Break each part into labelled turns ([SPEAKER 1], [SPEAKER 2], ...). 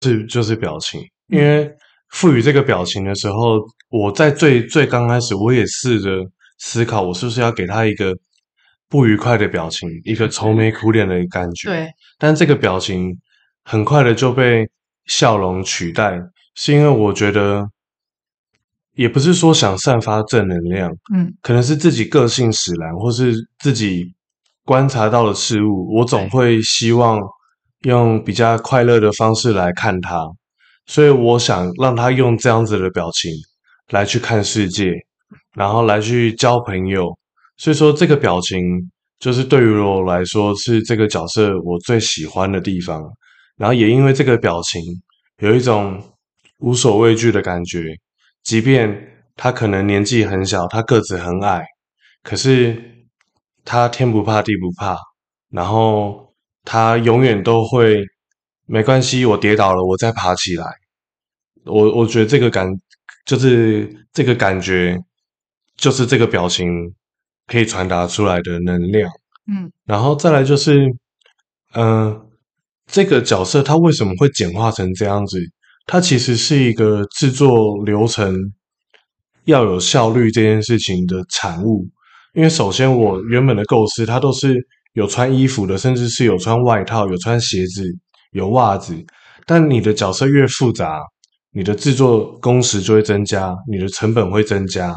[SPEAKER 1] 是就是表情，因为赋予这个表情的时候，我在最最刚开始，我也试着思考，我是不是要给他一个不愉快的表情，一个愁眉苦脸的感觉。
[SPEAKER 2] 对，
[SPEAKER 1] 但这个表情很快的就被笑容取代，是因为我觉得。也不是说想散发正能量，
[SPEAKER 2] 嗯，
[SPEAKER 1] 可能是自己个性使然，或是自己观察到的事物，我总会希望用比较快乐的方式来看他，所以我想让他用这样子的表情来去看世界，然后来去交朋友。所以说，这个表情就是对于我来说是这个角色我最喜欢的地方。然后也因为这个表情，有一种无所畏惧的感觉。即便他可能年纪很小，他个子很矮，可是他天不怕地不怕，然后他永远都会没关系，我跌倒了，我再爬起来。我我觉得这个感就是这个感觉，就是这个表情可以传达出来的能量。
[SPEAKER 2] 嗯，
[SPEAKER 1] 然后再来就是，嗯、呃，这个角色他为什么会简化成这样子？它其实是一个制作流程要有效率这件事情的产物，因为首先我原本的构思，它都是有穿衣服的，甚至是有穿外套、有穿鞋子、有袜子。但你的角色越复杂，你的制作工时就会增加，你的成本会增加，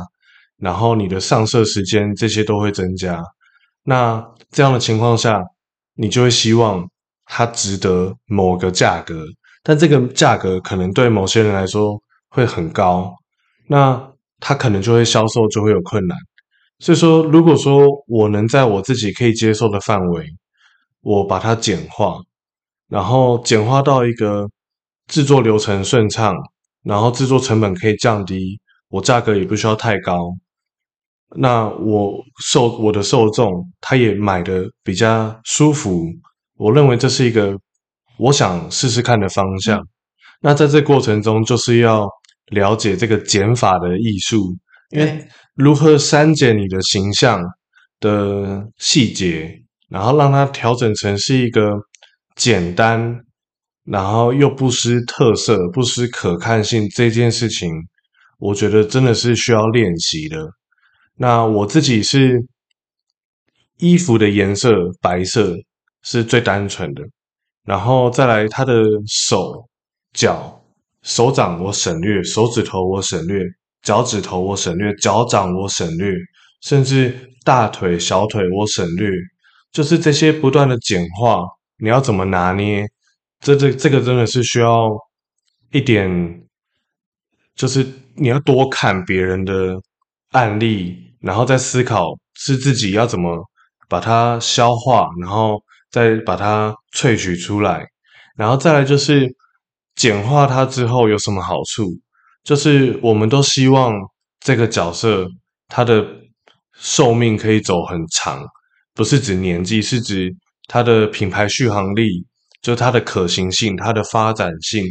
[SPEAKER 1] 然后你的上色时间这些都会增加。那这样的情况下，你就会希望它值得某个价格。但这个价格可能对某些人来说会很高，那他可能就会销售就会有困难。所以说，如果说我能在我自己可以接受的范围，我把它简化，然后简化到一个制作流程顺畅，然后制作成本可以降低，我价格也不需要太高，那我受我的受众他也买的比较舒服，我认为这是一个。我想试试看的方向，那在这过程中就是要了解这个减法的艺术，因为如何删减你的形象的细节，然后让它调整成是一个简单，然后又不失特色、不失可看性这件事情，我觉得真的是需要练习的。那我自己是衣服的颜色白色是最单纯的。然后再来，他的手脚、手掌我省略，手指头我省略，脚趾头我省略，脚掌我省略，甚至大腿、小腿我省略，就是这些不断的简化，你要怎么拿捏？这这这个真的是需要一点，就是你要多看别人的案例，然后再思考是自己要怎么把它消化，然后。再把它萃取出来，然后再来就是简化它之后有什么好处？就是我们都希望这个角色他的寿命可以走很长，不是指年纪，是指它的品牌续航力，就它的可行性、它的发展性。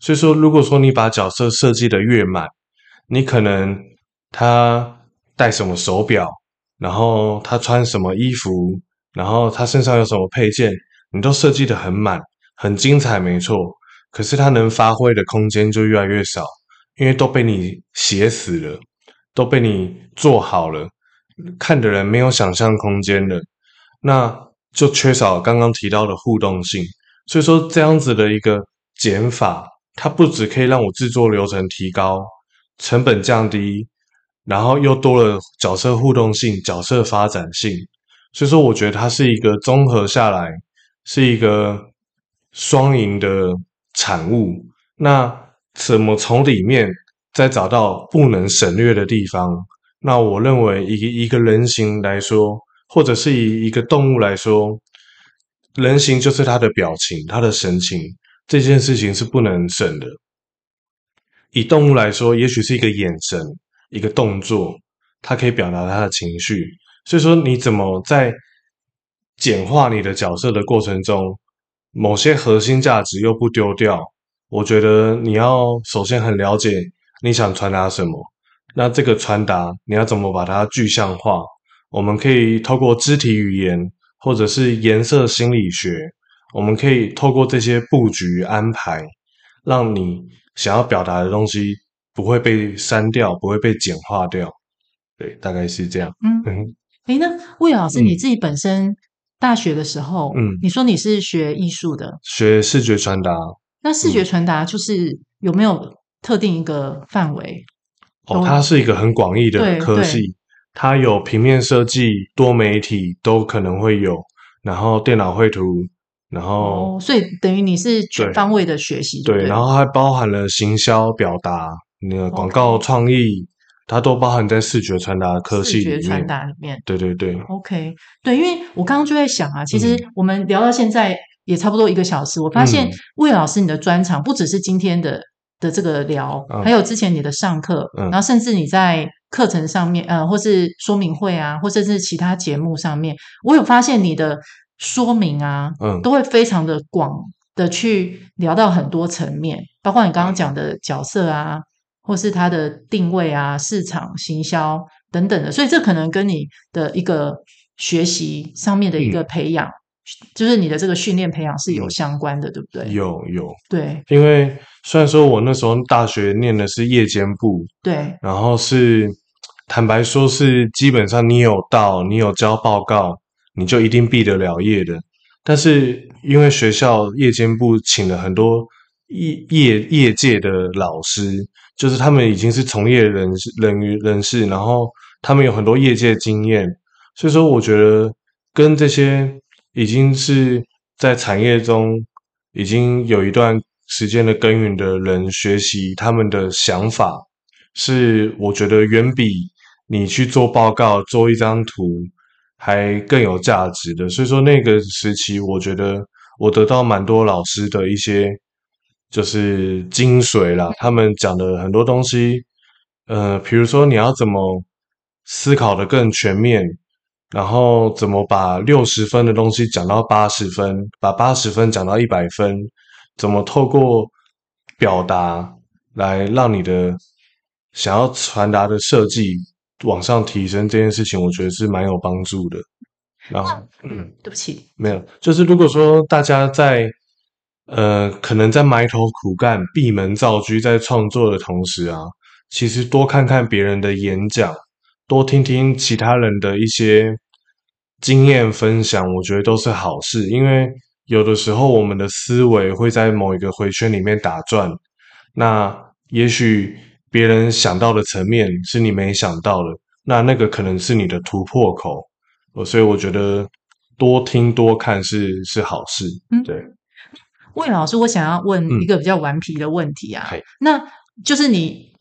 [SPEAKER 1] 所以说，如果说你把角色设计的越满，你可能他戴什么手表，然后他穿什么衣服。然后他身上有什么配件，你都设计得很满，很精彩，没错。可是他能发挥的空间就越来越少，因为都被你写死了，都被你做好了，看的人没有想象空间了，那就缺少刚刚提到的互动性。所以说，这样子的一个减法，它不只可以让我制作流程提高，成本降低，然后又多了角色互动性、角色发展性。所以说，我觉得它是一个综合下来，是一个双赢的产物。那怎么从里面再找到不能省略的地方？那我认为，以一个人形来说，或者是以一个动物来说，人形就是他的表情、他的神情，这件事情是不能省的。以动物来说，也许是一个眼神、一个动作，它可以表达他的情绪。所以说，你怎么在简化你的角色的过程中，某些核心价值又不丢掉？我觉得你要首先很了解你想传达什么。那这个传达，你要怎么把它具象化？我们可以透过肢体语言，或者是颜色心理学，我们可以透过这些布局安排，让你想要表达的东西不会被删掉，不会被简化掉。对，大概是这样。嗯嗯。
[SPEAKER 2] 哎，那魏老师，你自己本身大学的时候，嗯，你说你是学艺术的，
[SPEAKER 1] 学视觉传达。
[SPEAKER 2] 那视觉传达就是有没有特定一个范围？
[SPEAKER 1] 哦，它是一个很广义的科系，它有平面设计、多媒体都可能会有，然后电脑绘图，然后，
[SPEAKER 2] 哦，所以等于你是全方位的学习，
[SPEAKER 1] 对，对，然后还包含了行销表达、那个广告创意，它都包含在视觉传达科系里面。视觉传达里面，对对对
[SPEAKER 2] ，OK，对，因为我刚刚就在想啊，其实我们聊到现在也差不多一个小时，我发现魏老师你的专长不只是今天的。的这个聊，还有之前你的上课，嗯、然后甚至你在课程上面，呃，或是说明会啊，或甚至其他节目上面，我有发现你的说明啊，嗯，都会非常的广的去聊到很多层面，包括你刚刚讲的角色啊，或是它的定位啊、市场行销等等的，所以这可能跟你的一个学习上面的一个培养。嗯就是你的这个训练培养是有相关的，对不对？
[SPEAKER 1] 有有，
[SPEAKER 2] 对，
[SPEAKER 1] 因为虽然说我那时候大学念的是夜间部，
[SPEAKER 2] 对，
[SPEAKER 1] 然后是坦白说，是基本上你有到，你有交报告，你就一定毕得了业的。但是因为学校夜间部请了很多业业业界的老师，就是他们已经是从业人士人人士，然后他们有很多业界经验，所以说我觉得跟这些。已经是在产业中已经有一段时间的耕耘的人学习他们的想法，是我觉得远比你去做报告做一张图还更有价值的。所以说那个时期，我觉得我得到蛮多老师的一些就是精髓啦，他们讲的很多东西，呃，比如说你要怎么思考的更全面。然后怎么把六十分的东西讲到八十分，把八十分讲到一百分？怎么透过表达来让你的想要传达的设计往上提升？这件事情我觉得是蛮有帮助的。然后，
[SPEAKER 2] 嗯，对不起，
[SPEAKER 1] 没有，就是如果说大家在呃，可能在埋头苦干、闭门造车在创作的同时啊，其实多看看别人的演讲，多听听其他人的一些。经验分享，我觉得都是好事，因为有的时候我们的思维会在某一个回圈里面打转，那也许别人想到的层面是你没想到的，那那个可能是你的突破口，所以我觉得多听多看是是好事。嗯，对。
[SPEAKER 2] 魏老师，我想要问一个比较顽皮的问题啊，嗯、那就是你。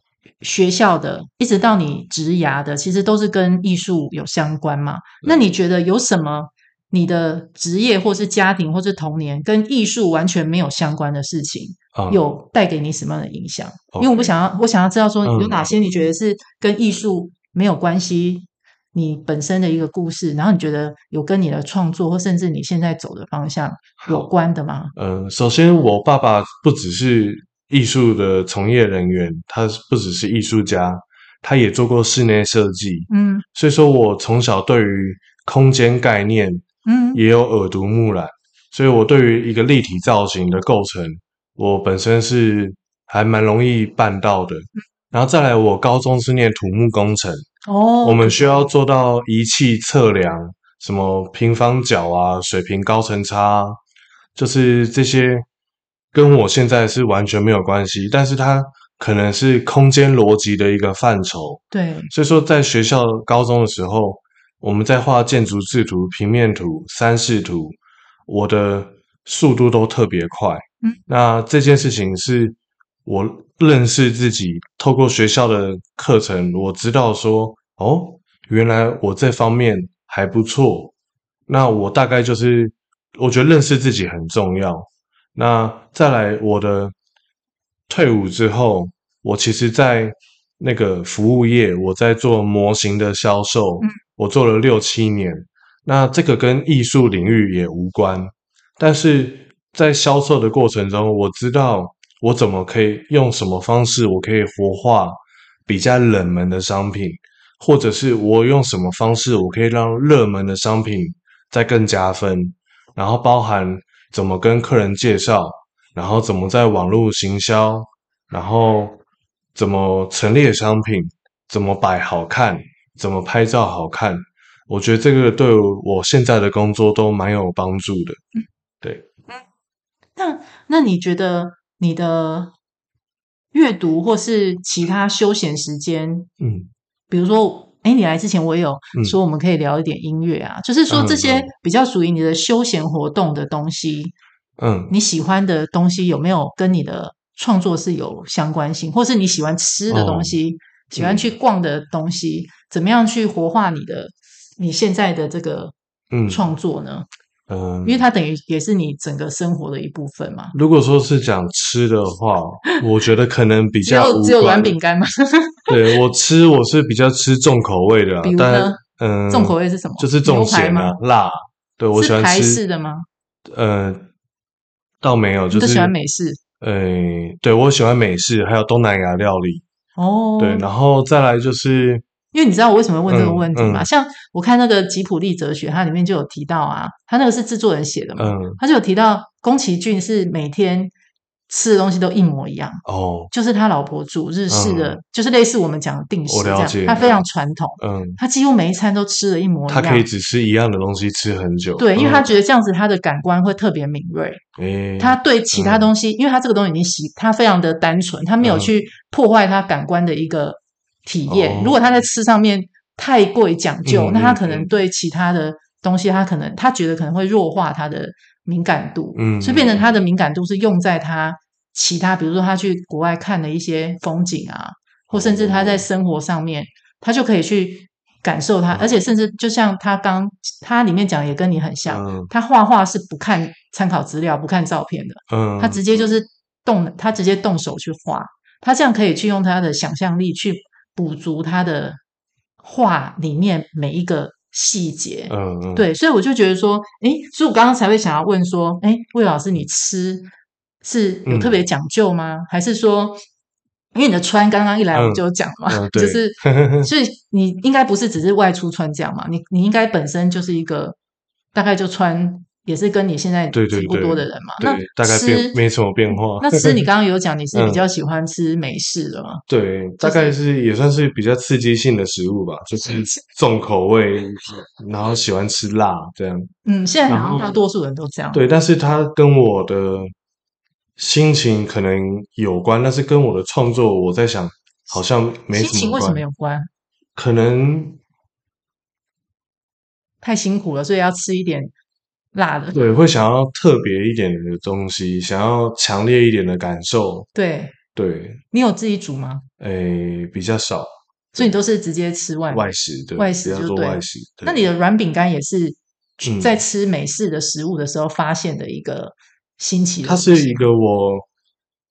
[SPEAKER 2] 学校的一直到你职涯的，其实都是跟艺术有相关嘛？那你觉得有什么你的职业或是家庭或是童年跟艺术完全没有相关的事情，有带给你什么样的影响？嗯、因为我不想要，我想要知道说有哪些你觉得是跟艺术没有关系，你本身的一个故事，然后你觉得有跟你的创作或甚至你现在走的方向有关的吗？
[SPEAKER 1] 嗯、呃，首先我爸爸不只是。艺术的从业人员，他不只是艺术家，他也做过室内设计。嗯，所以说我从小对于空间概念，嗯，也有耳濡目染。所以我对于一个立体造型的构成，我本身是还蛮容易办到的。然后再来，我高中是念土木工程。哦，我们需要做到仪器测量，什么平方角啊、水平高层差，就是这些。跟我现在是完全没有关系，但是它可能是空间逻辑的一个范畴。
[SPEAKER 2] 对，
[SPEAKER 1] 所以说在学校高中的时候，我们在画建筑制图、平面图、三视图，我的速度都特别快。嗯，那这件事情是我认识自己，透过学校的课程，我知道说，哦，原来我这方面还不错。那我大概就是，我觉得认识自己很重要。那再来，我的退伍之后，我其实，在那个服务业，我在做模型的销售，我做了六七年。那这个跟艺术领域也无关，但是在销售的过程中，我知道我怎么可以用什么方式，我可以活化比较冷门的商品，或者是我用什么方式，我可以让热门的商品再更加分，然后包含。怎么跟客人介绍？然后怎么在网络行销，然后怎么陈列商品，怎么摆好看，怎么拍照好看。我觉得这个对我现在的工作都蛮有帮助的。嗯，对。
[SPEAKER 2] 那那你觉得你的阅读或是其他休闲时间，嗯，比如说。哎，你来之前我也有说我们可以聊一点音乐啊，嗯、就是说这些比较属于你的休闲活动的东西，嗯，你喜欢的东西有没有跟你的创作是有相关性，或是你喜欢吃的东西，哦、喜欢去逛的东西，嗯、怎么样去活化你的你现在的这个嗯。创作呢？嗯嗯，因为它等于也是你整个生活的一部分嘛。
[SPEAKER 1] 如果说是讲吃的话，我觉得可能比较
[SPEAKER 2] 只有软饼干嘛。
[SPEAKER 1] 对，我吃，我是比较吃重口味的，
[SPEAKER 2] 比如呢？嗯，重口味是什么？
[SPEAKER 1] 就是重咸啊，辣。对，我喜欢吃
[SPEAKER 2] 台式的吗？
[SPEAKER 1] 呃，倒没有，就是
[SPEAKER 2] 喜欢美式。
[SPEAKER 1] 诶，对，我喜欢美式，还有东南亚料理。
[SPEAKER 2] 哦，
[SPEAKER 1] 对，然后再来就是。
[SPEAKER 2] 因为你知道我为什么问这个问题吗？嗯嗯、像我看那个吉普力哲学，它里面就有提到啊，他那个是制作人写的嘛，嗯、他就有提到宫崎骏是每天吃的东西都一模一样哦，就是他老婆煮日式的，嗯、就是类似我们讲的定食这样，他非常传统，嗯，他几乎每一餐都吃的一模一样，
[SPEAKER 1] 他可以只吃一样的东西吃很久，
[SPEAKER 2] 对，因为他觉得这样子他的感官会特别敏锐，嗯、他对其他东西，嗯、因为他这个东西已经习，他非常的单纯，他没有去破坏他感官的一个。体验，如果他在吃上面太过于讲究，嗯、那他可能对其他的东西，他可能他觉得可能会弱化他的敏感度，嗯，所以变成他的敏感度是用在他其他，比如说他去国外看的一些风景啊，或甚至他在生活上面，他就可以去感受他，而且甚至就像他刚他里面讲的也跟你很像，嗯、他画画是不看参考资料、不看照片的，嗯，他直接就是动，他直接动手去画，他这样可以去用他的想象力去。补足他的话里面每一个细节，嗯嗯，对，所以我就觉得说，哎，所以我刚刚才会想要问说，哎，魏老师，你吃是有特别讲究吗？嗯、还是说，因为你的穿刚刚一来我就讲嘛，嗯嗯、就是，所以你应该不是只是外出穿这样嘛，你你应该本身就是一个大概就穿。也是跟你现在差不多的人嘛，
[SPEAKER 1] 对对对，那吃大概变没什么变化。
[SPEAKER 2] 那吃你刚刚有讲你是比较喜欢吃美式的嘛？
[SPEAKER 1] 嗯、对，大概是也算是比较刺激性的食物吧，就是重口味，然后喜欢吃辣这样。
[SPEAKER 2] 嗯，现在好像大多数人都这样。
[SPEAKER 1] 对，但是它跟我的心情可能有关，但是跟我的创作，我在想好像没什么关。心情为什么有关？
[SPEAKER 2] 可能太辛苦了，所以要吃一点。辣的，
[SPEAKER 1] 对，会想要特别一点的东西，想要强烈一点的感受。
[SPEAKER 2] 对
[SPEAKER 1] 对，
[SPEAKER 2] 你有自己煮吗？
[SPEAKER 1] 诶，比较少，
[SPEAKER 2] 所以你都是直接吃外
[SPEAKER 1] 外食，对，
[SPEAKER 2] 外食就对。那你的软饼干也是在吃美式的食物的时候发现的一个新奇。
[SPEAKER 1] 它是一个我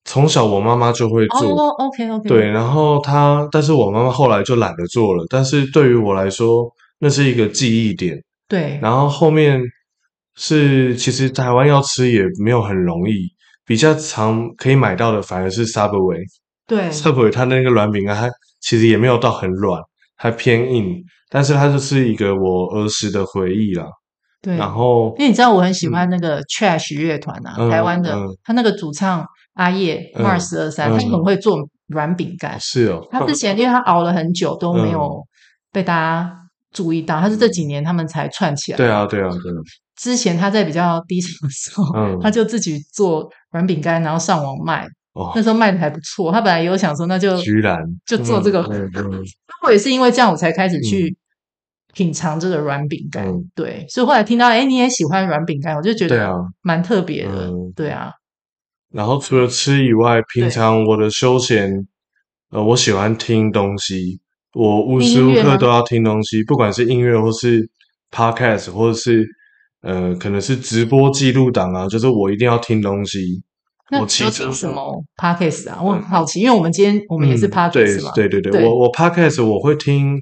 [SPEAKER 1] 从小我妈妈就会做
[SPEAKER 2] ，OK OK，
[SPEAKER 1] 对，然后她，但是我妈妈后来就懒得做了。但是对于我来说，那是一个记忆点。
[SPEAKER 2] 对，
[SPEAKER 1] 然后后面。是，其实台湾要吃也没有很容易，比较常可以买到的反而是 Subway。
[SPEAKER 2] 对
[SPEAKER 1] ，Subway 它那个软饼干，它其实也没有到很软，还偏硬，但是它就是一个我儿时的回忆啦。
[SPEAKER 2] 对，
[SPEAKER 1] 然后
[SPEAKER 2] 因为你知道我很喜欢那个 Trash 乐团啊，嗯、台湾的，嗯、他那个主唱阿叶 Mars 二三，他很会做软饼干。
[SPEAKER 1] 是哦，
[SPEAKER 2] 他之前因为他熬了很久都没有被大家注意到，他是这几年他们才串起来。
[SPEAKER 1] 对啊，对啊，对啊。
[SPEAKER 2] 之前他在比较低潮的时候，嗯、他就自己做软饼干，然后上网卖。哦、那时候卖的还不错。他本来也有想说，那就
[SPEAKER 1] 居然
[SPEAKER 2] 就做这个。我也是因为这样，我才开始去品尝这个软饼干。嗯、对，所以后来听到，哎，你也喜欢软饼干，我就觉得蛮特别的。对啊。嗯、对啊，
[SPEAKER 1] 然后除了吃以外，平常我的休闲，呃，我喜欢听东西，我无时无刻都要听东西，不管是音乐或是 podcast，或者是。呃，可能是直播记录档啊，就是我一定要听东西。
[SPEAKER 2] 那我听什么 podcast 啊？我很好奇，因为我们今天我们也是 podcast 嘛。
[SPEAKER 1] 对对对对，我我 podcast 我会听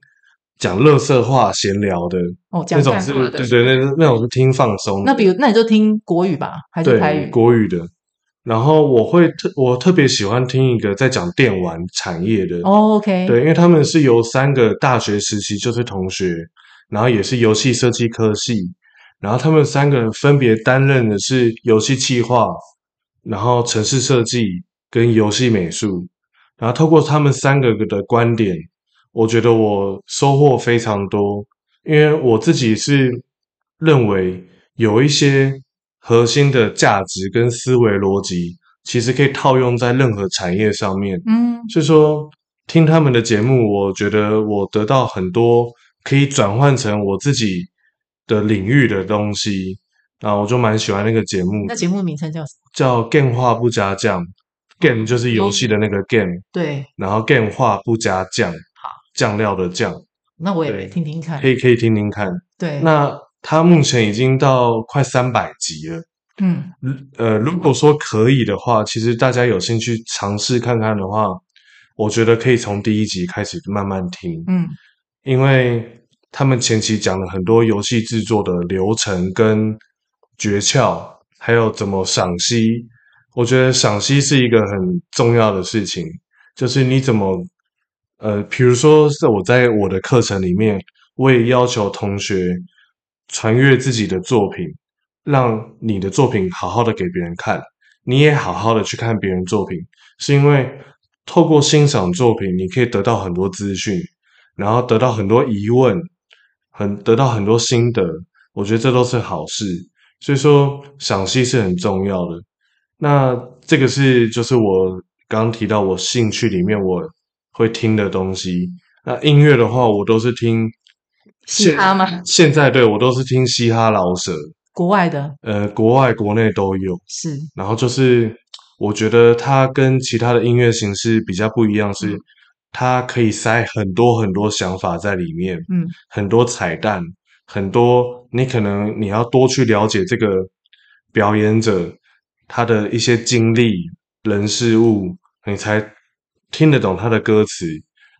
[SPEAKER 1] 讲垃圾话、闲聊的哦，那种是，对对，那那种是听放松。
[SPEAKER 2] 那比如，那你就听国语吧，还是台语？
[SPEAKER 1] 国语的。然后我会特我特别喜欢听一个在讲电玩产业的。
[SPEAKER 2] 哦，OK。
[SPEAKER 1] 对，因为他们是由三个大学时期就是同学，然后也是游戏设计科系。然后他们三个人分别担任的是游戏企划、然后城市设计跟游戏美术，然后透过他们三个的观点，我觉得我收获非常多，因为我自己是认为有一些核心的价值跟思维逻辑，其实可以套用在任何产业上面。嗯，所以说听他们的节目，我觉得我得到很多可以转换成我自己的领域的东西。然后我就蛮喜欢那个节目。
[SPEAKER 2] 那节目名称叫什么？
[SPEAKER 1] 叫 “game 话不加酱 ”，game 就是游戏的那个 game。
[SPEAKER 2] 对。
[SPEAKER 1] 然后 “game 话不加酱”，好，酱料的酱。
[SPEAKER 2] 那我也听听看。
[SPEAKER 1] 可以可以听听看。
[SPEAKER 2] 对。
[SPEAKER 1] 那它目前已经到快三百集了。嗯。呃，如果说可以的话，其实大家有兴趣尝试看看的话，我觉得可以从第一集开始慢慢听。嗯。因为他们前期讲了很多游戏制作的流程跟。诀窍，还有怎么赏析？我觉得赏析是一个很重要的事情，就是你怎么，呃，比如说是我在我的课程里面，我也要求同学传阅自己的作品，让你的作品好好的给别人看，你也好好的去看别人作品，是因为透过欣赏作品，你可以得到很多资讯，然后得到很多疑问，很得到很多心得，我觉得这都是好事。所以说，赏析是很重要的。那这个是就是我刚刚提到我兴趣里面我会听的东西。那音乐的话，我都是听
[SPEAKER 2] 嘻哈吗？
[SPEAKER 1] 现在对我都是听嘻哈老舍，
[SPEAKER 2] 国外的，
[SPEAKER 1] 呃，国外国内都有。
[SPEAKER 2] 是。
[SPEAKER 1] 然后就是我觉得它跟其他的音乐形式比较不一样，是它可以塞很多很多想法在里面，嗯，很多彩蛋。很多，你可能你要多去了解这个表演者他的一些经历、人事物，你才听得懂他的歌词。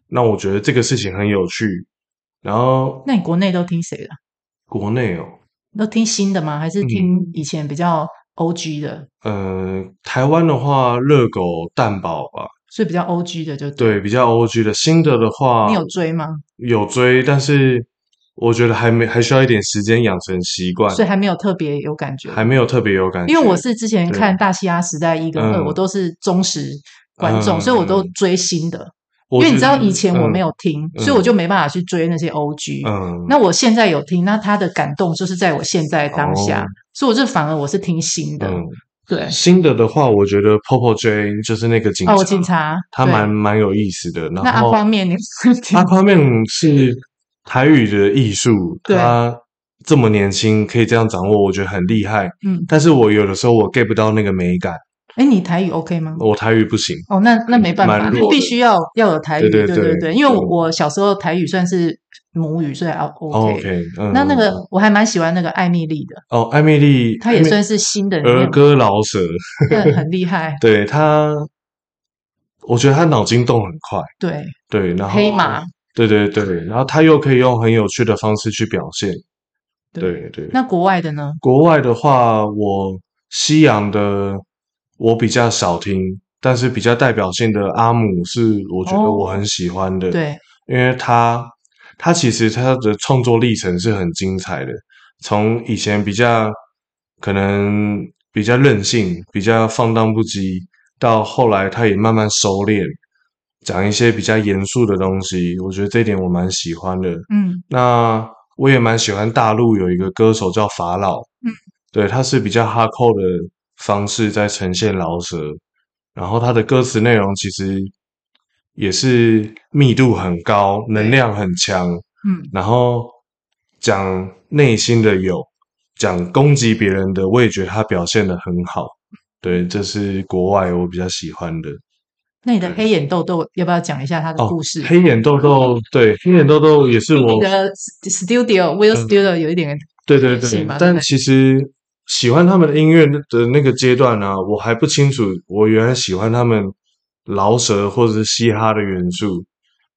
[SPEAKER 1] 那我觉得这个事情很有趣。然后，
[SPEAKER 2] 那你国内都听谁的？
[SPEAKER 1] 国内哦，
[SPEAKER 2] 都听新的吗？还是听以前比较 OG 的？
[SPEAKER 1] 嗯、呃，台湾的话，热狗、蛋堡吧。
[SPEAKER 2] 所以比较 OG 的就
[SPEAKER 1] 对，比较 OG 的。新的的话，
[SPEAKER 2] 你有追吗？
[SPEAKER 1] 有追，但是。我觉得还没还需要一点时间养成习惯，
[SPEAKER 2] 所以还没有特别有感觉，
[SPEAKER 1] 还没有特别有感觉。
[SPEAKER 2] 因为我是之前看《大嘻哈时代》一跟二，我都是忠实观众，所以我都追新的。因为你知道以前我没有听，所以我就没办法去追那些 OG。嗯，那我现在有听，那他的感动就是在我现在当下，所以我就反而我是听新的。对，
[SPEAKER 1] 新的的话，我觉得 Popo J 就是那个警察，
[SPEAKER 2] 哦，警察，
[SPEAKER 1] 他蛮蛮有意思的。
[SPEAKER 2] 然后阿宽面，你
[SPEAKER 1] 阿宽面是。台语的艺术，他这么年轻可以这样掌握，我觉得很厉害。嗯，但是我有的时候我 get 不到那个美感。
[SPEAKER 2] 哎，你台语 OK 吗？
[SPEAKER 1] 我台语不行。
[SPEAKER 2] 哦，那那没办法，你必须要要有台语。对对对对，因为我小时候台语算是母语，所以 OK。那那个我还蛮喜欢那个艾米丽的。
[SPEAKER 1] 哦，艾米丽，
[SPEAKER 2] 她也算是新的
[SPEAKER 1] 儿歌老舍，对，
[SPEAKER 2] 很厉害。
[SPEAKER 1] 对她，我觉得她脑筋动很快。
[SPEAKER 2] 对
[SPEAKER 1] 对，然后
[SPEAKER 2] 黑马。
[SPEAKER 1] 对对对，然后她又可以用很有趣的方式去表现。对对，对，
[SPEAKER 2] 那国外的呢？
[SPEAKER 1] 国外的话，我西洋的我比较少听，但是比较代表性的阿姆是我觉得我很喜欢的。
[SPEAKER 2] 哦、对，
[SPEAKER 1] 因为他他其实他的创作历程是很精彩的，从以前比较可能比较任性、比较放荡不羁，到后来他也慢慢收敛。讲一些比较严肃的东西，我觉得这一点我蛮喜欢的。嗯，那我也蛮喜欢大陆有一个歌手叫法老。嗯，对，他是比较 hardcore 的方式在呈现饶舌，然后他的歌词内容其实也是密度很高，能量很强。嗯，然后讲内心的有，讲攻击别人的，我也觉得他表现的很好。对，这是国外我比较喜欢的。
[SPEAKER 2] 那你的黑眼豆豆要不要讲一下他的故事？
[SPEAKER 1] 哦、黑眼豆豆，对，黑眼豆豆也是我
[SPEAKER 2] 的 studio Will Studio 有一点、嗯、
[SPEAKER 1] 对对对，但其实喜欢他们的音乐的那个阶段呢、啊，我还不清楚，我原来喜欢他们饶舌或者是嘻哈的元素，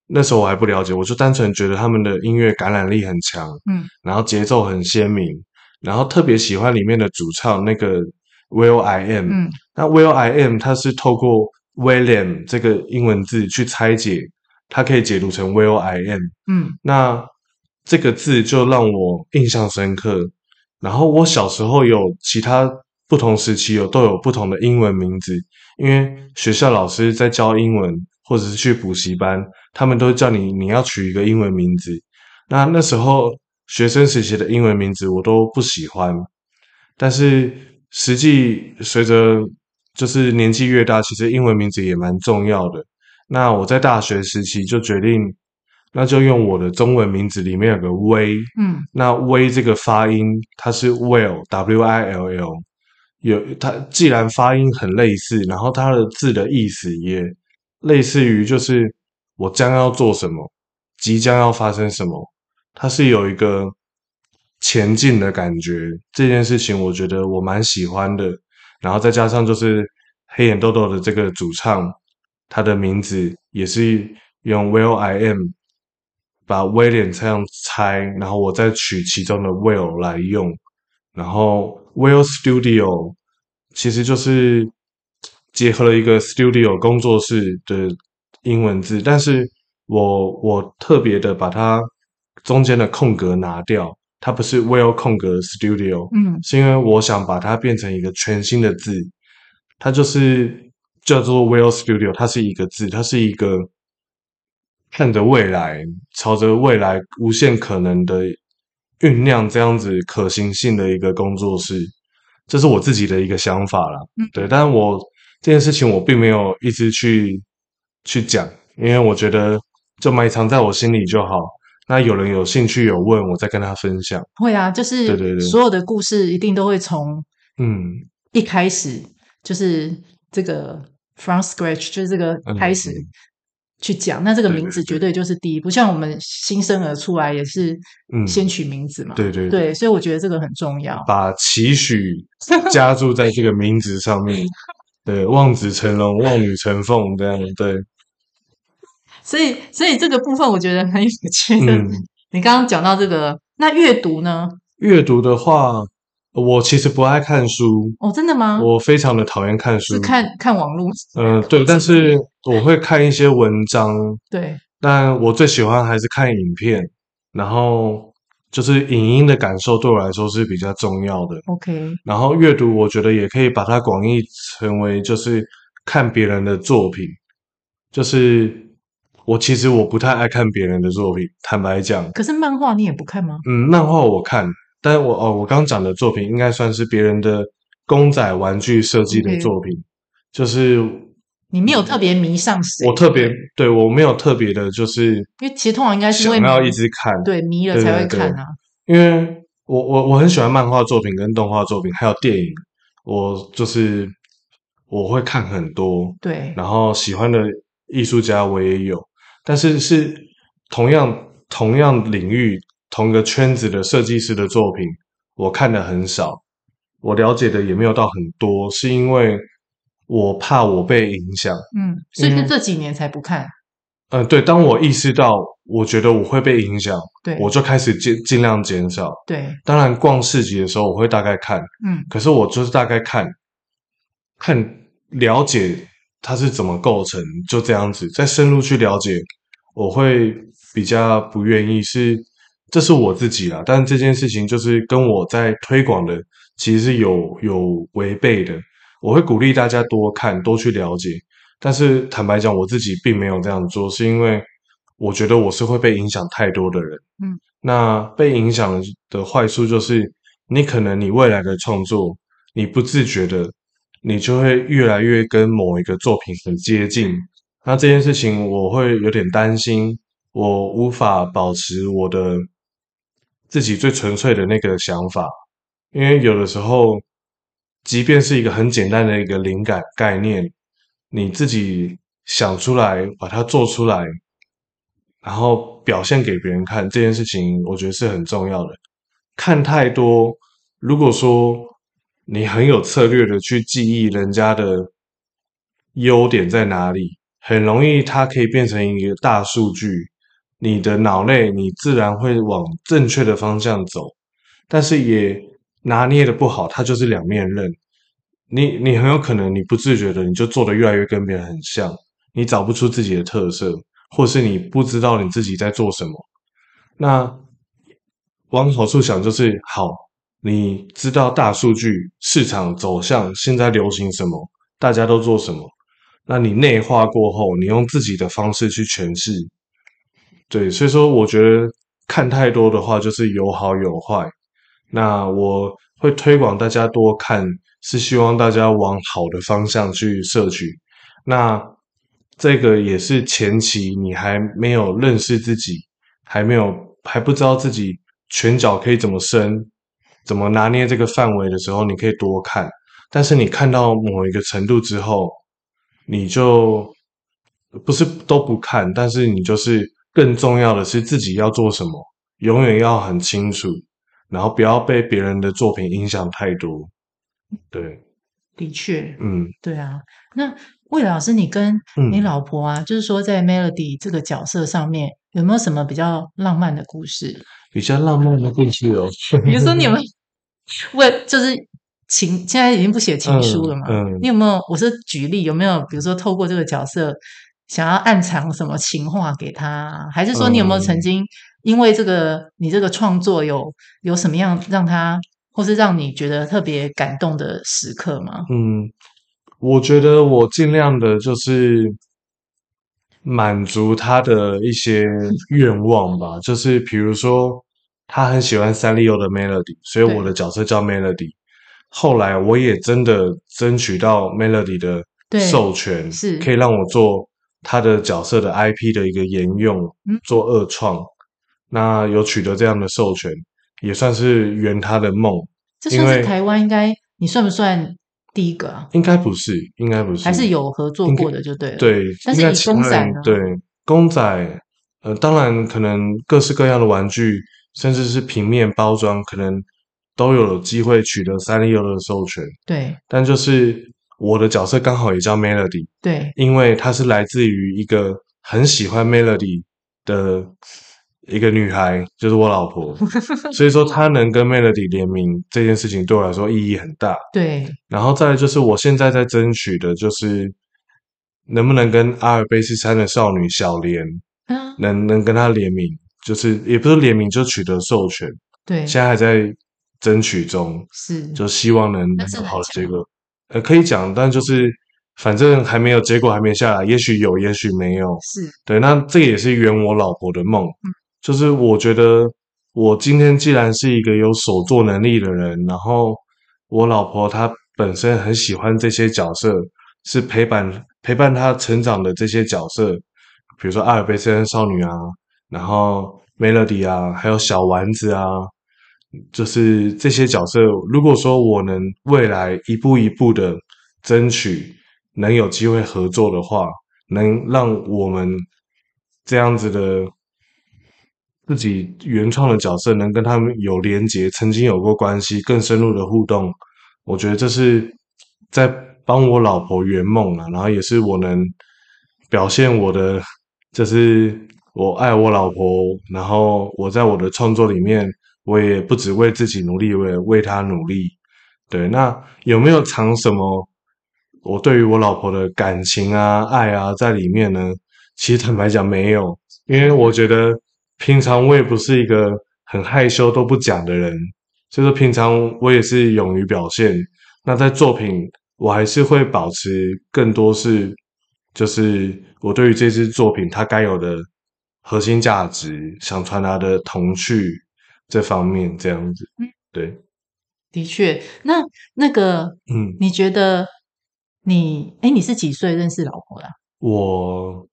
[SPEAKER 1] 那时候我还不了解，我就单纯觉得他们的音乐感染力很强，嗯，然后节奏很鲜明，然后特别喜欢里面的主唱那个 Will I Am，嗯，那 Will I Am 他是透过 William 这个英文字去拆解，它可以解读成 Will I Am。嗯，那这个字就让我印象深刻。然后我小时候有其他不同时期有都有不同的英文名字，因为学校老师在教英文，或者是去补习班，他们都叫你你要取一个英文名字。那那时候学生时期的英文名字我都不喜欢，但是实际随着就是年纪越大，其实英文名字也蛮重要的。那我在大学时期就决定，那就用我的中文名字里面有个威，嗯，那威这个发音它是 will，W-I-L-L，有它既然发音很类似，然后它的字的意思也类似于就是我将要做什么，即将要发生什么，它是有一个前进的感觉。这件事情我觉得我蛮喜欢的，然后再加上就是黑眼豆豆的这个主唱，他的名字也是用 Will I Am。把威廉这样拆，然后我再取其中的 Will 来用，然后 Will Studio 其实就是结合了一个 Studio 工作室的英文字，但是我我特别的把它中间的空格拿掉，它不是 Will 空格 Studio，嗯，是因为我想把它变成一个全新的字，它就是叫做 Will Studio，它是一个字，它是一个。看着未来，朝着未来无限可能的酝酿，这样子可行性的一个工作室，这是我自己的一个想法啦。嗯，对，但我这件事情我并没有一直去去讲，因为我觉得就埋藏在我心里就好。那有人有兴趣有问，我再跟他分享。
[SPEAKER 2] 会啊，就是对对对，所有的故事一定都会从嗯一开始就是这个 from scratch，就是这个开始。嗯去讲，那这个名字绝对就是第一步，不像我们新生儿出来也是先取名字嘛。嗯、对对对，对，所以我觉得这个很重要，
[SPEAKER 1] 把期许加注在这个名字上面。对，望子成龙，望女成凤，这样对。
[SPEAKER 2] 所以，所以这个部分我觉得很有趣的。嗯、你刚刚讲到这个，那阅读呢？
[SPEAKER 1] 阅读的话。我其实不爱看书
[SPEAKER 2] 哦，真的吗？
[SPEAKER 1] 我非常的讨厌看书，
[SPEAKER 2] 是看看网络。
[SPEAKER 1] 嗯、呃，对，但是我会看一些文章。
[SPEAKER 2] 对，
[SPEAKER 1] 但我最喜欢还是看影片，然后就是影音的感受对我来说是比较重要的。
[SPEAKER 2] OK，
[SPEAKER 1] 然后阅读，我觉得也可以把它广义成为就是看别人的作品。就是我其实我不太爱看别人的作品，坦白讲。
[SPEAKER 2] 可是漫画你也不看吗？
[SPEAKER 1] 嗯，漫画我看。但我哦，我刚讲的作品应该算是别人的公仔玩具设计的作品.就是
[SPEAKER 2] 你没有特别迷上谁？
[SPEAKER 1] 我特别对我没有特别的，就是
[SPEAKER 2] 因为其实通常应该是
[SPEAKER 1] 想要一直看，
[SPEAKER 2] 对迷了才会看啊。
[SPEAKER 1] 因为我我我很喜欢漫画作品跟动画作品，还有电影，我就是我会看很多，
[SPEAKER 2] 对，
[SPEAKER 1] 然后喜欢的艺术家我也有，但是是同样同样领域。同一个圈子的设计师的作品，我看的很少，我了解的也没有到很多，是因为我怕我被影响。
[SPEAKER 2] 嗯，所以是这几年才不看。
[SPEAKER 1] 嗯、呃，对，当我意识到我觉得我会被影响，对，我就开始尽尽量减少。
[SPEAKER 2] 对，
[SPEAKER 1] 当然逛市集的时候我会大概看，嗯，可是我就是大概看，看了解它是怎么构成，就这样子，再深入去了解，我会比较不愿意是。这是我自己啦，但这件事情就是跟我在推广的其实是有有违背的。我会鼓励大家多看，多去了解，但是坦白讲，我自己并没有这样做，是因为我觉得我是会被影响太多的人。嗯，那被影响的坏处就是，你可能你未来的创作，你不自觉的，你就会越来越跟某一个作品很接近。那这件事情我会有点担心，我无法保持我的。自己最纯粹的那个想法，因为有的时候，即便是一个很简单的一个灵感概念，你自己想出来，把它做出来，然后表现给别人看，这件事情我觉得是很重要的。看太多，如果说你很有策略的去记忆人家的优点在哪里，很容易它可以变成一个大数据。你的脑内，你自然会往正确的方向走，但是也拿捏的不好，它就是两面刃。你你很有可能你不自觉的，你就做的越来越跟别人很像，你找不出自己的特色，或是你不知道你自己在做什么。那往好处想，就是好，你知道大数据市场走向现在流行什么，大家都做什么，那你内化过后，你用自己的方式去诠释。对，所以说我觉得看太多的话就是有好有坏。那我会推广大家多看，是希望大家往好的方向去摄取。那这个也是前期你还没有认识自己，还没有还不知道自己拳脚可以怎么伸，怎么拿捏这个范围的时候，你可以多看。但是你看到某一个程度之后，你就不是都不看，但是你就是更重要的是自己要做什么，永远要很清楚，然后不要被别人的作品影响太多。对，
[SPEAKER 2] 的确，
[SPEAKER 1] 嗯，
[SPEAKER 2] 对啊。那魏老师，你跟你老婆啊，嗯、就是说在 Melody 这个角色上面，有没有什么比较浪漫的故事？
[SPEAKER 1] 比较浪漫的故事哦，
[SPEAKER 2] 比如说你们为就是情，现在已经不写情书了嘛？
[SPEAKER 1] 嗯，嗯，
[SPEAKER 2] 你有没有？我是举例，有没有？比如说透过这个角色，想要暗藏什么情话给他？还是说你有没有曾经因为这个你这个创作有有什么样让他，或是让你觉得特别感动的时刻吗？
[SPEAKER 1] 嗯，我觉得我尽量的就是。满足他的一些愿望吧，就是比如说他很喜欢三丽鸥的 Melody，所以我的角色叫 Melody。后来我也真的争取到 Melody 的授权，是可以让我做他的角色的 IP 的一个沿用，做二创。那有取得这样的授权，也算是圆他的梦。
[SPEAKER 2] 这算是台湾应该，你算不算？第一个啊，
[SPEAKER 1] 应该不是，应该不是，
[SPEAKER 2] 还是有合作过的就对了。
[SPEAKER 1] 对，
[SPEAKER 2] 但是以公仔呢？
[SPEAKER 1] 对，公仔，呃，当然可能各式各样的玩具，甚至是平面包装，可能都有机会取得三丽鸥的授权。
[SPEAKER 2] 对，
[SPEAKER 1] 但就是我的角色刚好也叫 Melody。
[SPEAKER 2] 对，
[SPEAKER 1] 因为她是来自于一个很喜欢 Melody 的。一个女孩就是我老婆，所以说她能跟 Melody 联名这件事情对我来说意义很大。
[SPEAKER 2] 对，
[SPEAKER 1] 然后再来就是我现在在争取的，就是能不能跟阿尔卑斯山的少女小莲，嗯，能能跟她联名，就是也不是联名，就取得授权。
[SPEAKER 2] 对，
[SPEAKER 1] 现在还在争取中，
[SPEAKER 2] 是，
[SPEAKER 1] 就希望能有好的结果。呃，可以讲，但就是反正还没有结果，还没下来，也许有，也许没有。
[SPEAKER 2] 是
[SPEAKER 1] 对，那这个也是圆我老婆的梦。嗯就是我觉得，我今天既然是一个有手作能力的人，然后我老婆她本身很喜欢这些角色，是陪伴陪伴她成长的这些角色，比如说阿尔卑斯山少女啊，然后 Melody 啊，还有小丸子啊，就是这些角色。如果说我能未来一步一步的争取，能有机会合作的话，能让我们这样子的。自己原创的角色能跟他们有连结，曾经有过关系，更深入的互动，我觉得这是在帮我老婆圆梦啊，然后也是我能表现我的，就是我爱我老婆，然后我在我的创作里面，我也不只为自己努力，为为她努力。对，那有没有藏什么我对于我老婆的感情啊、爱啊在里面呢？其实坦白讲没有，因为我觉得。平常我也不是一个很害羞都不讲的人，所以说平常我也是勇于表现。那在作品，我还是会保持更多是，就是我对于这支作品它该有的核心价值，想传达的童趣这方面这样子。对，
[SPEAKER 2] 的确。那那个，嗯，你觉得你，哎，你是几岁认识老婆的？
[SPEAKER 1] 我。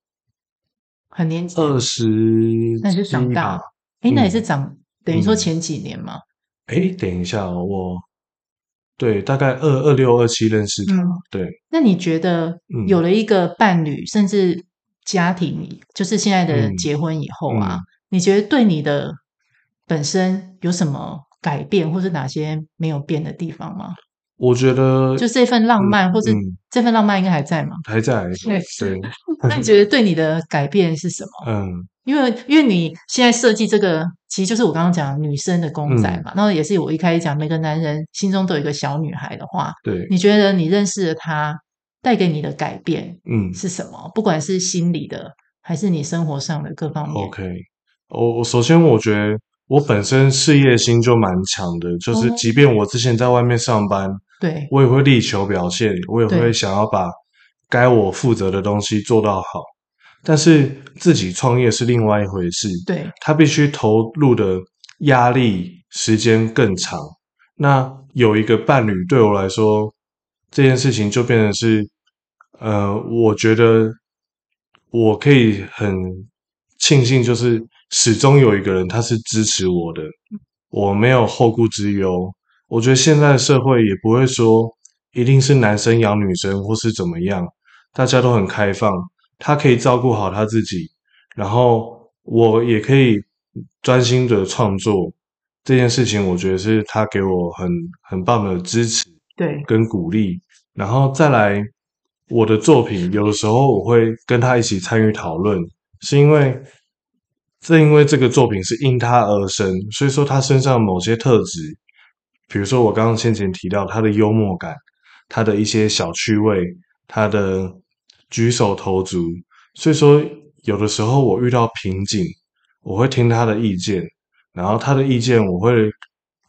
[SPEAKER 2] 很年轻，
[SPEAKER 1] 二十，
[SPEAKER 2] 那就长大。哎、嗯，那也是长，等于说前几年嘛。
[SPEAKER 1] 哎、嗯，等一下，我对，大概二二六二七认识的。嗯、对，
[SPEAKER 2] 那你觉得有了一个伴侣，嗯、甚至家庭，就是现在的结婚以后啊，嗯嗯、你觉得对你的本身有什么改变，或是哪些没有变的地方吗？
[SPEAKER 1] 我觉得，
[SPEAKER 2] 就这份浪漫，嗯、或是这份浪漫应该还在吗？
[SPEAKER 1] 还在，对。对
[SPEAKER 2] 那你觉得对你的改变是什么？
[SPEAKER 1] 嗯，
[SPEAKER 2] 因为因为你现在设计这个，其实就是我刚刚讲女生的公仔嘛。然后、嗯、也是我一开始讲，每个男人心中都有一个小女孩的话，
[SPEAKER 1] 对。
[SPEAKER 2] 你觉得你认识了她，带给你的改变，
[SPEAKER 1] 嗯，
[SPEAKER 2] 是什么？嗯、不管是心理的，还是你生活上的各方面。
[SPEAKER 1] OK，我我首先我觉得。我本身事业心就蛮强的，就是即便我之前在外面上班，
[SPEAKER 2] 对，
[SPEAKER 1] 我也会力求表现，我也会想要把该我负责的东西做到好。但是自己创业是另外一回事，
[SPEAKER 2] 对，
[SPEAKER 1] 他必须投入的压力时间更长。那有一个伴侣对我来说，这件事情就变成是，呃，我觉得我可以很庆幸，就是。始终有一个人，他是支持我的，我没有后顾之忧。我觉得现在的社会也不会说一定是男生养女生或是怎么样，大家都很开放。他可以照顾好他自己，然后我也可以专心的创作这件事情。我觉得是他给我很很棒的支持，
[SPEAKER 2] 对，
[SPEAKER 1] 跟鼓励。然后再来我的作品，有的时候我会跟他一起参与讨论，是因为。正因为这个作品是因他而生，所以说他身上某些特质，比如说我刚刚先前提到他的幽默感，他的一些小趣味，他的举手投足，所以说有的时候我遇到瓶颈，我会听他的意见，然后他的意见我会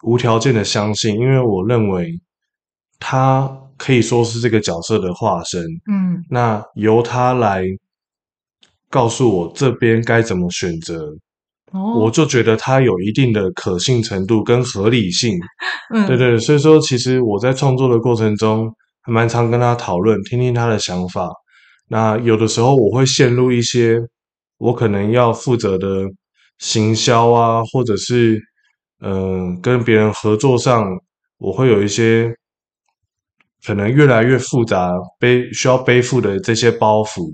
[SPEAKER 1] 无条件的相信，因为我认为他可以说是这个角色的化身，
[SPEAKER 2] 嗯，
[SPEAKER 1] 那由他来。告诉我这边该怎么选择，哦，我就觉得它有一定的可信程度跟合理性，嗯，对对，所以说其实我在创作的过程中还蛮常跟他讨论，听听他的想法。那有的时候我会陷入一些我可能要负责的行销啊，或者是嗯、呃、跟别人合作上，我会有一些可能越来越复杂背需要背负的这些包袱。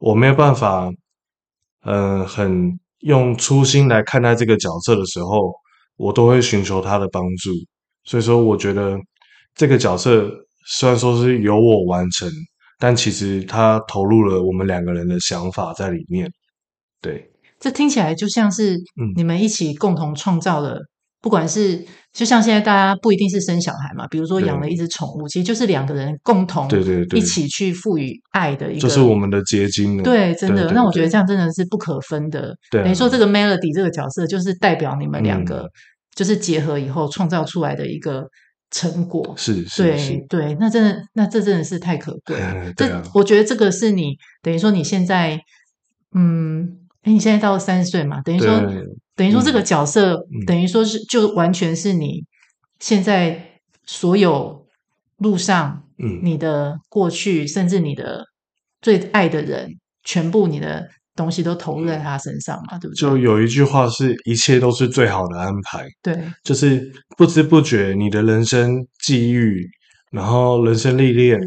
[SPEAKER 1] 我没有办法，嗯、呃，很用初心来看待这个角色的时候，我都会寻求他的帮助。所以说，我觉得这个角色虽然说是由我完成，但其实他投入了我们两个人的想法在里面。对，
[SPEAKER 2] 这听起来就像是你们一起共同创造了。不管是就像现在大家不一定是生小孩嘛，比如说养了一只宠物，其实就是两个人共同对对对一起去赋予爱的一个，
[SPEAKER 1] 就是我们的结晶。
[SPEAKER 2] 对，真的。那我觉得这样真的是不可分的。对，等于说这个 Melody 这个角色就是代表你们两个，就是结合以后创造出来的一个成果。
[SPEAKER 1] 是，是，
[SPEAKER 2] 对
[SPEAKER 1] 是
[SPEAKER 2] 对，那真的，那这真的是太可贵了。
[SPEAKER 1] 啊、
[SPEAKER 2] 这我觉得这个是你等于说你现在，嗯，哎，你现在到三十岁嘛，等于说。等于说这个角色，嗯、等于说是就完全是你现在所有路上，嗯，你的过去，甚至你的最爱的人，全部你的东西都投入在他身上嘛，对不对？
[SPEAKER 1] 就有一句话是一切都是最好的安排，
[SPEAKER 2] 对，
[SPEAKER 1] 就是不知不觉你的人生际遇，然后人生历练，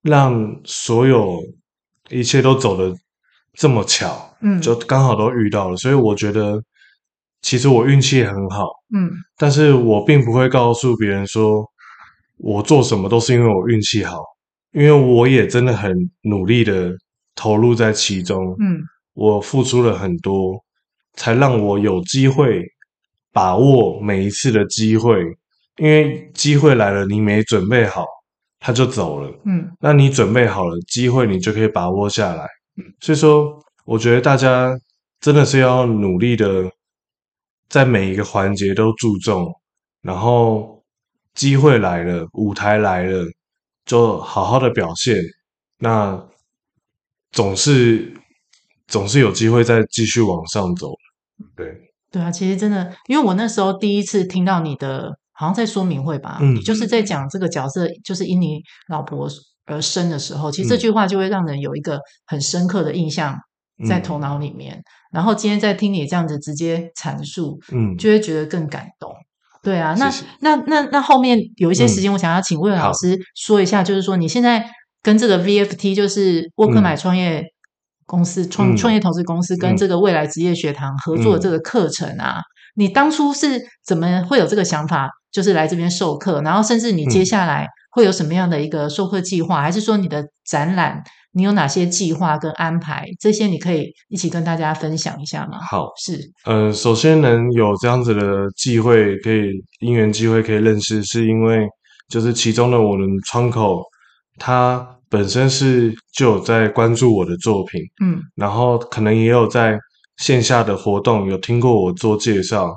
[SPEAKER 1] 让所有一切都走得这么巧，嗯，就刚好都遇到了，所以我觉得。其实我运气很好，嗯，但是我并不会告诉别人说我做什么都是因为我运气好，因为我也真的很努力的投入在其中，嗯，我付出了很多，才让我有机会把握每一次的机会，因为机会来了，你没准备好，他就走了，嗯，那你准备好了，机会你就可以把握下来，所以说，我觉得大家真的是要努力的。在每一个环节都注重，然后机会来了，舞台来了，就好好的表现。那总是总是有机会再继续往上走。对
[SPEAKER 2] 对啊，其实真的，因为我那时候第一次听到你的，好像在说明会吧，嗯，就是在讲这个角色就是因你老婆而生的时候，其实这句话就会让人有一个很深刻的印象在头脑里面。嗯然后今天在听你这样子直接阐述，嗯，就会觉得更感动。对啊，那那那那后面有一些时间，我想要请魏老师说一下，就是说你现在跟这个 VFT，就是沃克买创业公司、嗯、创创业投资公司，跟这个未来职业学堂合作的这个课程啊，嗯、你当初是怎么会有这个想法，就是来这边授课，然后甚至你接下来会有什么样的一个授课计划，还是说你的展览？你有哪些计划跟安排？这些你可以一起跟大家分享一下吗？
[SPEAKER 1] 好，
[SPEAKER 2] 是，
[SPEAKER 1] 呃，首先能有这样子的机会，可以因缘机会可以认识，是因为就是其中的我们窗口，他本身是就有在关注我的作品，嗯，然后可能也有在线下的活动有听过我做介绍，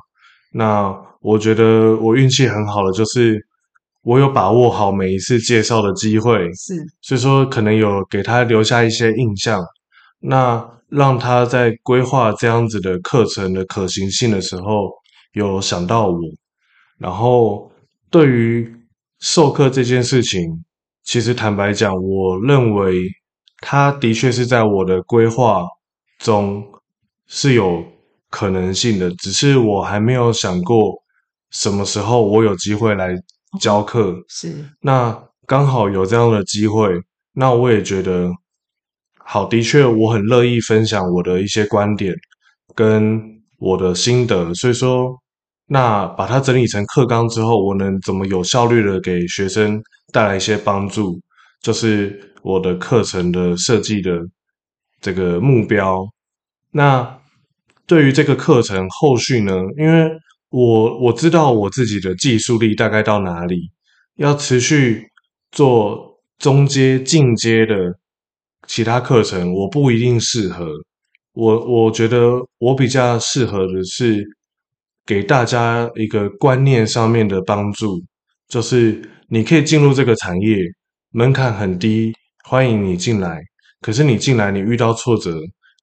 [SPEAKER 1] 那我觉得我运气很好的就是我有把握好每一次介绍的机会，
[SPEAKER 2] 是，
[SPEAKER 1] 所以说可能有给他留下一些印象，那让他在规划这样子的课程的可行性的时候有想到我，然后对于授课这件事情，其实坦白讲，我认为他的确是在我的规划中是有可能性的，只是我还没有想过什么时候我有机会来教课。
[SPEAKER 2] 是，
[SPEAKER 1] 那刚好有这样的机会，那我也觉得好，的确我很乐意分享我的一些观点跟我的心得，所以说。那把它整理成课纲之后，我能怎么有效率的给学生带来一些帮助，就是我的课程的设计的这个目标。那对于这个课程后续呢，因为我我知道我自己的技术力大概到哪里，要持续做中阶、进阶的其他课程，我不一定适合。我我觉得我比较适合的是。给大家一个观念上面的帮助，就是你可以进入这个产业，门槛很低，欢迎你进来。可是你进来，你遇到挫折，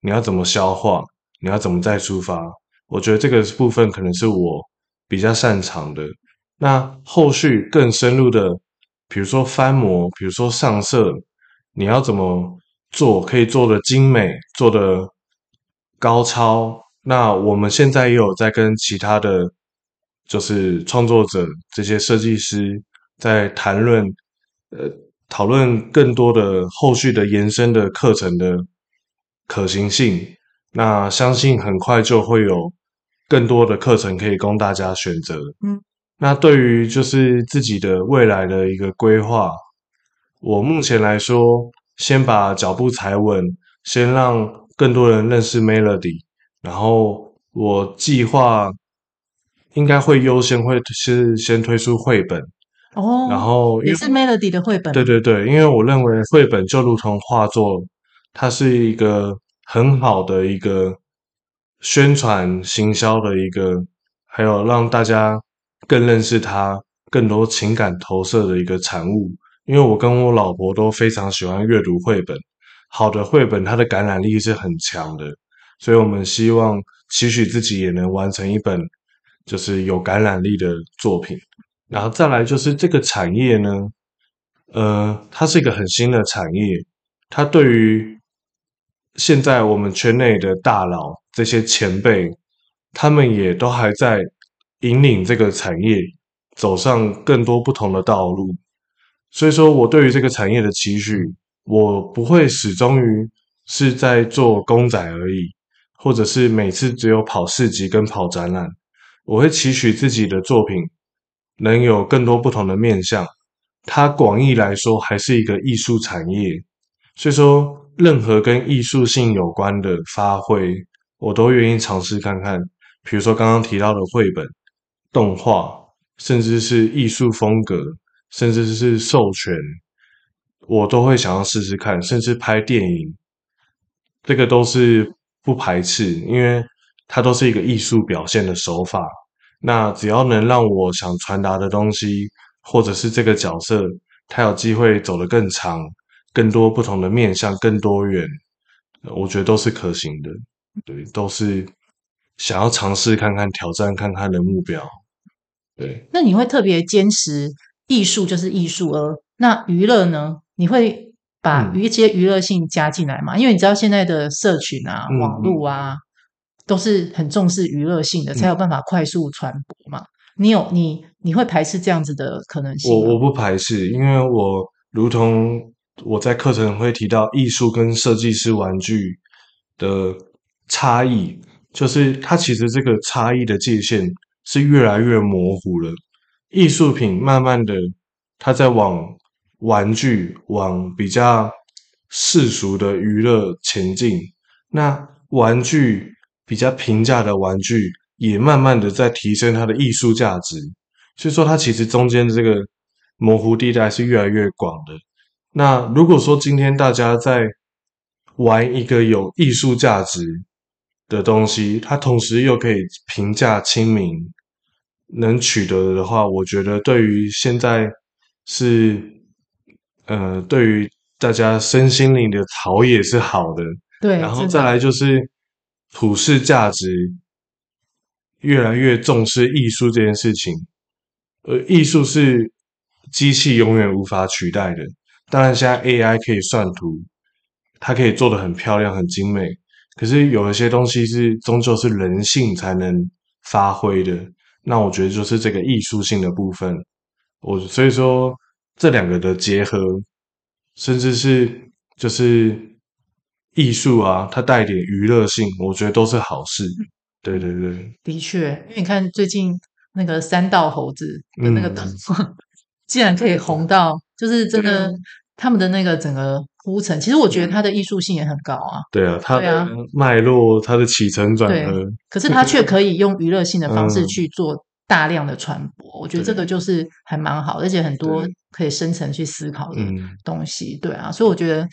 [SPEAKER 1] 你要怎么消化？你要怎么再出发？我觉得这个部分可能是我比较擅长的。那后续更深入的，比如说翻模，比如说上色，你要怎么做？可以做的精美，做的高超。那我们现在也有在跟其他的，就是创作者这些设计师在谈论，呃，讨论更多的后续的延伸的课程的可行性。那相信很快就会有更多的课程可以供大家选择。嗯，那对于就是自己的未来的一个规划，我目前来说，先把脚步踩稳，先让更多人认识 Melody。然后我计划应该会优先会是先推出绘本
[SPEAKER 2] 哦，
[SPEAKER 1] 然后
[SPEAKER 2] 也是 Melody 的绘本，
[SPEAKER 1] 对对对，因为我认为绘本就如同画作，它是一个很好的一个宣传行销的一个，还有让大家更认识它、更多情感投射的一个产物。因为我跟我老婆都非常喜欢阅读绘本，好的绘本它的感染力是很强的。所以我们希望期许自己也能完成一本就是有感染力的作品，然后再来就是这个产业呢，呃，它是一个很新的产业，它对于现在我们圈内的大佬这些前辈，他们也都还在引领这个产业走上更多不同的道路，所以说我对于这个产业的期许，我不会始终于是在做公仔而已。或者是每次只有跑市集跟跑展览，我会期许自己的作品能有更多不同的面向。它广义来说还是一个艺术产业，所以说任何跟艺术性有关的发挥，我都愿意尝试看看。比如说刚刚提到的绘本、动画，甚至是艺术风格，甚至是授权，我都会想要试试看。甚至拍电影，这个都是。不排斥，因为它都是一个艺术表现的手法。那只要能让我想传达的东西，或者是这个角色，他有机会走得更长、更多不同的面向、更多元，我觉得都是可行的。对，都是想要尝试看看、挑战看看的目标。对，
[SPEAKER 2] 那你会特别坚持艺术就是艺术，而那娱乐呢？你会？把一些娱乐性加进来嘛，因为你知道现在的社群啊、嗯、网络啊，都是很重视娱乐性的，嗯、才有办法快速传播嘛。你有你你会排斥这样子的可能性？
[SPEAKER 1] 我我不排斥，因为我如同我在课程会提到艺术跟设计师玩具的差异，就是它其实这个差异的界限是越来越模糊了。艺术品慢慢的，它在往。玩具往比较世俗的娱乐前进，那玩具比较平价的玩具也慢慢的在提升它的艺术价值，所以说它其实中间这个模糊地带是越来越广的。那如果说今天大家在玩一个有艺术价值的东西，它同时又可以平价亲民，能取得的话，我觉得对于现在是呃，对于大家身心灵的陶冶是好的。
[SPEAKER 2] 对，
[SPEAKER 1] 然后再来就是普世价值越来越重视艺术这件事情。呃，艺术是机器永远无法取代的。当然，现在 AI 可以算图，它可以做的很漂亮、很精美。可是有一些东西是终究是人性才能发挥的。那我觉得就是这个艺术性的部分。我所以说这两个的结合，甚至是就是艺术啊，它带点娱乐性，我觉得都是好事。对对对，
[SPEAKER 2] 的确，因为你看最近那个三道猴子的那个动画，嗯、竟然可以红到，就是真的他们的那个整个铺陈，其实我觉得它的艺术性也很高啊。
[SPEAKER 1] 对啊，它的脉络，它的起承转合，
[SPEAKER 2] 可是它 却可以用娱乐性的方式去做大量的传播，嗯、我觉得这个就是还蛮好，而且很多可以深层去思考的东西。对啊，所以我觉得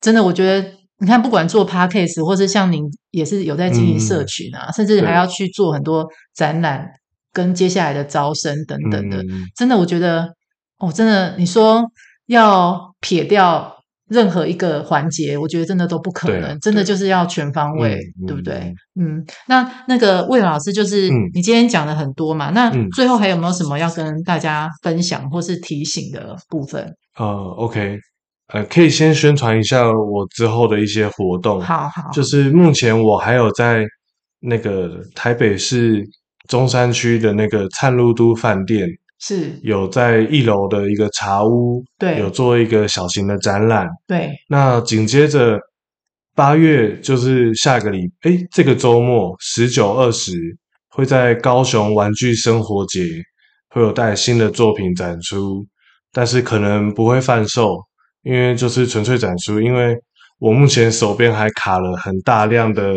[SPEAKER 2] 真的，我觉得。你看，不管做 Podcast 或是像您也是有在经营社群啊，嗯、甚至还要去做很多展览跟接下来的招生等等的，嗯、真的，我觉得哦，真的，你说要撇掉任何一个环节，我觉得真的都不可能，真的就是要全方位，对，对不对？嗯，那那个魏老师，就是你今天讲了很多嘛，嗯、那最后还有没有什么要跟大家分享或是提醒的部分？
[SPEAKER 1] 呃，OK。呃，可以先宣传一下我之后的一些活动。
[SPEAKER 2] 好好，
[SPEAKER 1] 就是目前我还有在那个台北市中山区的那个灿露都饭店，
[SPEAKER 2] 是有
[SPEAKER 1] 在一楼的一个茶屋，
[SPEAKER 2] 对，
[SPEAKER 1] 有做一个小型的展览。
[SPEAKER 2] 对，
[SPEAKER 1] 那紧接着八月就是下个礼，哎，这个周末十九二十会在高雄玩具生活节会有带新的作品展出，但是可能不会贩售。因为就是纯粹展出，因为我目前手边还卡了很大量的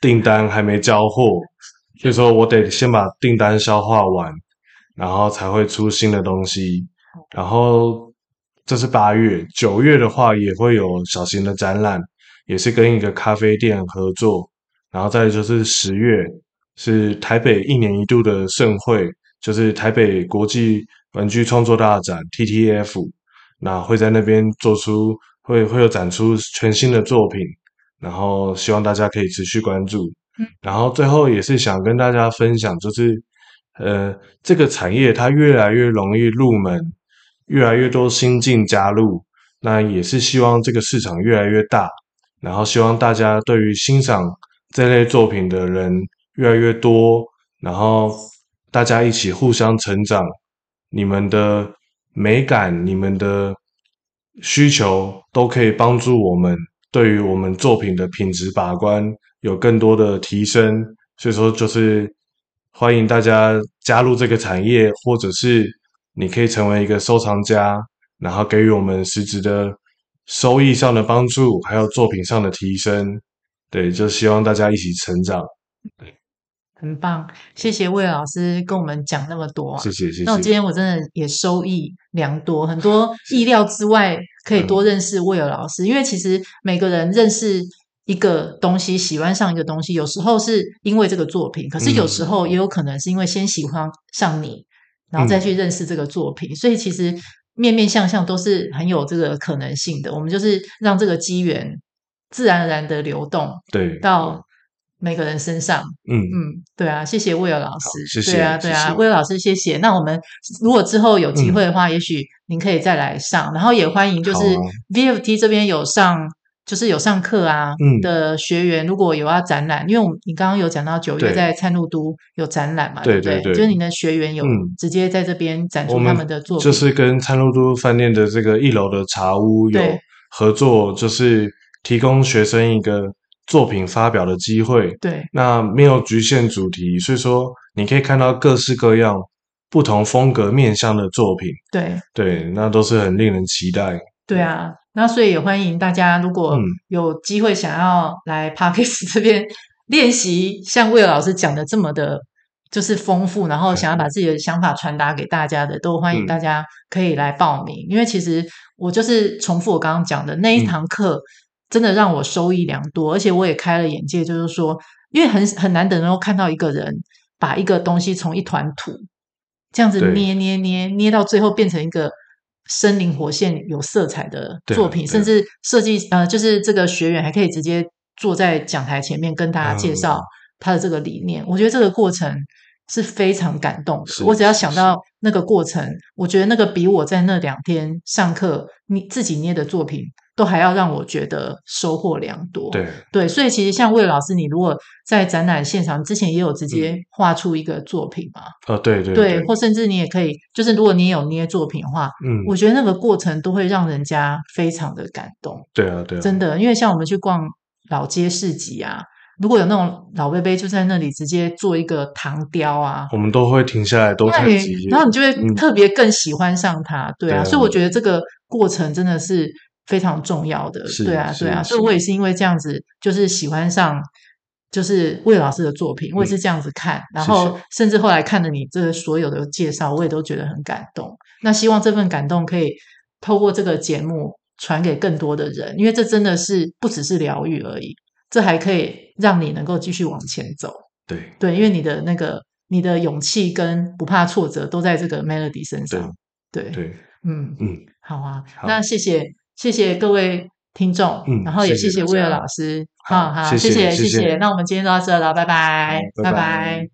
[SPEAKER 1] 订单还没交货，所以说我得先把订单消化完，然后才会出新的东西。然后这是八月，九月的话也会有小型的展览，也是跟一个咖啡店合作。然后再就是十月是台北一年一度的盛会，就是台北国际玩具创作大展 TTF。那会在那边做出会会有展出全新的作品，然后希望大家可以持续关注。嗯，然后最后也是想跟大家分享，就是呃，这个产业它越来越容易入门，越来越多新进加入，那也是希望这个市场越来越大，然后希望大家对于欣赏这类作品的人越来越多，然后大家一起互相成长，你们的。美感，你们的需求都可以帮助我们，对于我们作品的品质把关有更多的提升。所以说，就是欢迎大家加入这个产业，或者是你可以成为一个收藏家，然后给予我们实质的收益上的帮助，还有作品上的提升。对，就希望大家一起成长。对。
[SPEAKER 2] 很棒，谢谢魏老师跟我们讲那么多啊！
[SPEAKER 1] 谢谢谢谢。
[SPEAKER 2] 那我今天我真的也收益良多，很多意料之外，可以多认识魏尔老师。嗯、因为其实每个人认识一个东西，喜欢上一个东西，有时候是因为这个作品，可是有时候也有可能是因为先喜欢上你，嗯、然后再去认识这个作品。所以其实面面相向都是很有这个可能性的。我们就是让这个机缘自然而然的流动，
[SPEAKER 1] 对，
[SPEAKER 2] 到。每个人身上，
[SPEAKER 1] 嗯嗯，
[SPEAKER 2] 对啊，谢谢威尔老师，
[SPEAKER 1] 谢谢，
[SPEAKER 2] 对啊对啊，威尔老师谢谢。那我们如果之后有机会的话，也许您可以再来上，然后也欢迎就是 VFT 这边有上，就是有上课啊的学员，如果有要展览，因为我们你刚刚有讲到九月在灿路都有展览嘛，对不对？就是你的学员有直接在这边展出他们的作品，
[SPEAKER 1] 就是跟灿路都饭店的这个一楼的茶屋有合作，就是提供学生一个。作品发表的机会，
[SPEAKER 2] 对，
[SPEAKER 1] 那没有局限主题，所以说你可以看到各式各样、不同风格面向的作品，
[SPEAKER 2] 对，
[SPEAKER 1] 对，那都是很令人期待。
[SPEAKER 2] 对啊，那所以也欢迎大家，如果有机会想要来 Podcast 这边 练习，像魏老师讲的这么的，就是丰富，然后想要把自己的想法传达给大家的，都欢迎大家可以来报名，嗯、因为其实我就是重复我刚刚讲的那一堂课。嗯真的让我收益良多，而且我也开了眼界，就是说，因为很很难得能够看到一个人把一个东西从一团土这样子捏捏捏捏到最后变成一个生灵活现、有色彩的作品，甚至设计呃，就是这个学员还可以直接坐在讲台前面跟大家介绍他的这个理念。我觉得这个过程是非常感动的。我只要想到那个过程，我觉得那个比我在那两天上课你自己捏的作品。都还要让我觉得收获良多。
[SPEAKER 1] 对
[SPEAKER 2] 对，所以其实像魏老师，你如果在展览现场之前也有直接画出一个作品嘛？
[SPEAKER 1] 哦，对对
[SPEAKER 2] 对，或甚至你也可以，就是如果你有捏作品的话，嗯，我觉得那个过程都会让人家非常的感动。
[SPEAKER 1] 对啊，对啊，
[SPEAKER 2] 真的，因为像我们去逛老街市集啊，如果有那种老贝贝就在那里直接做一个糖雕啊，
[SPEAKER 1] 我们都会停下来都看几眼，
[SPEAKER 2] 然后你就会特别更喜欢上它。对啊，所以我觉得这个过程真的是。非常重要的，对啊，对啊，所以我也是因为这样子，就是喜欢上，就是魏老师的作品，我也是这样子看，然后甚至后来看了你这所有的介绍，我也都觉得很感动。那希望这份感动可以透过这个节目传给更多的人，因为这真的是不只是疗愈而已，这还可以让你能够继续往前走。
[SPEAKER 1] 对
[SPEAKER 2] 对，因为你的那个你的勇气跟不怕挫折都在这个 Melody 身上。对
[SPEAKER 1] 对，
[SPEAKER 2] 嗯嗯，好啊，那谢谢。谢谢各位听众，嗯，然后也谢谢威尔老师，好好，谢谢谢谢，那我们今天就到这了，拜拜，拜拜。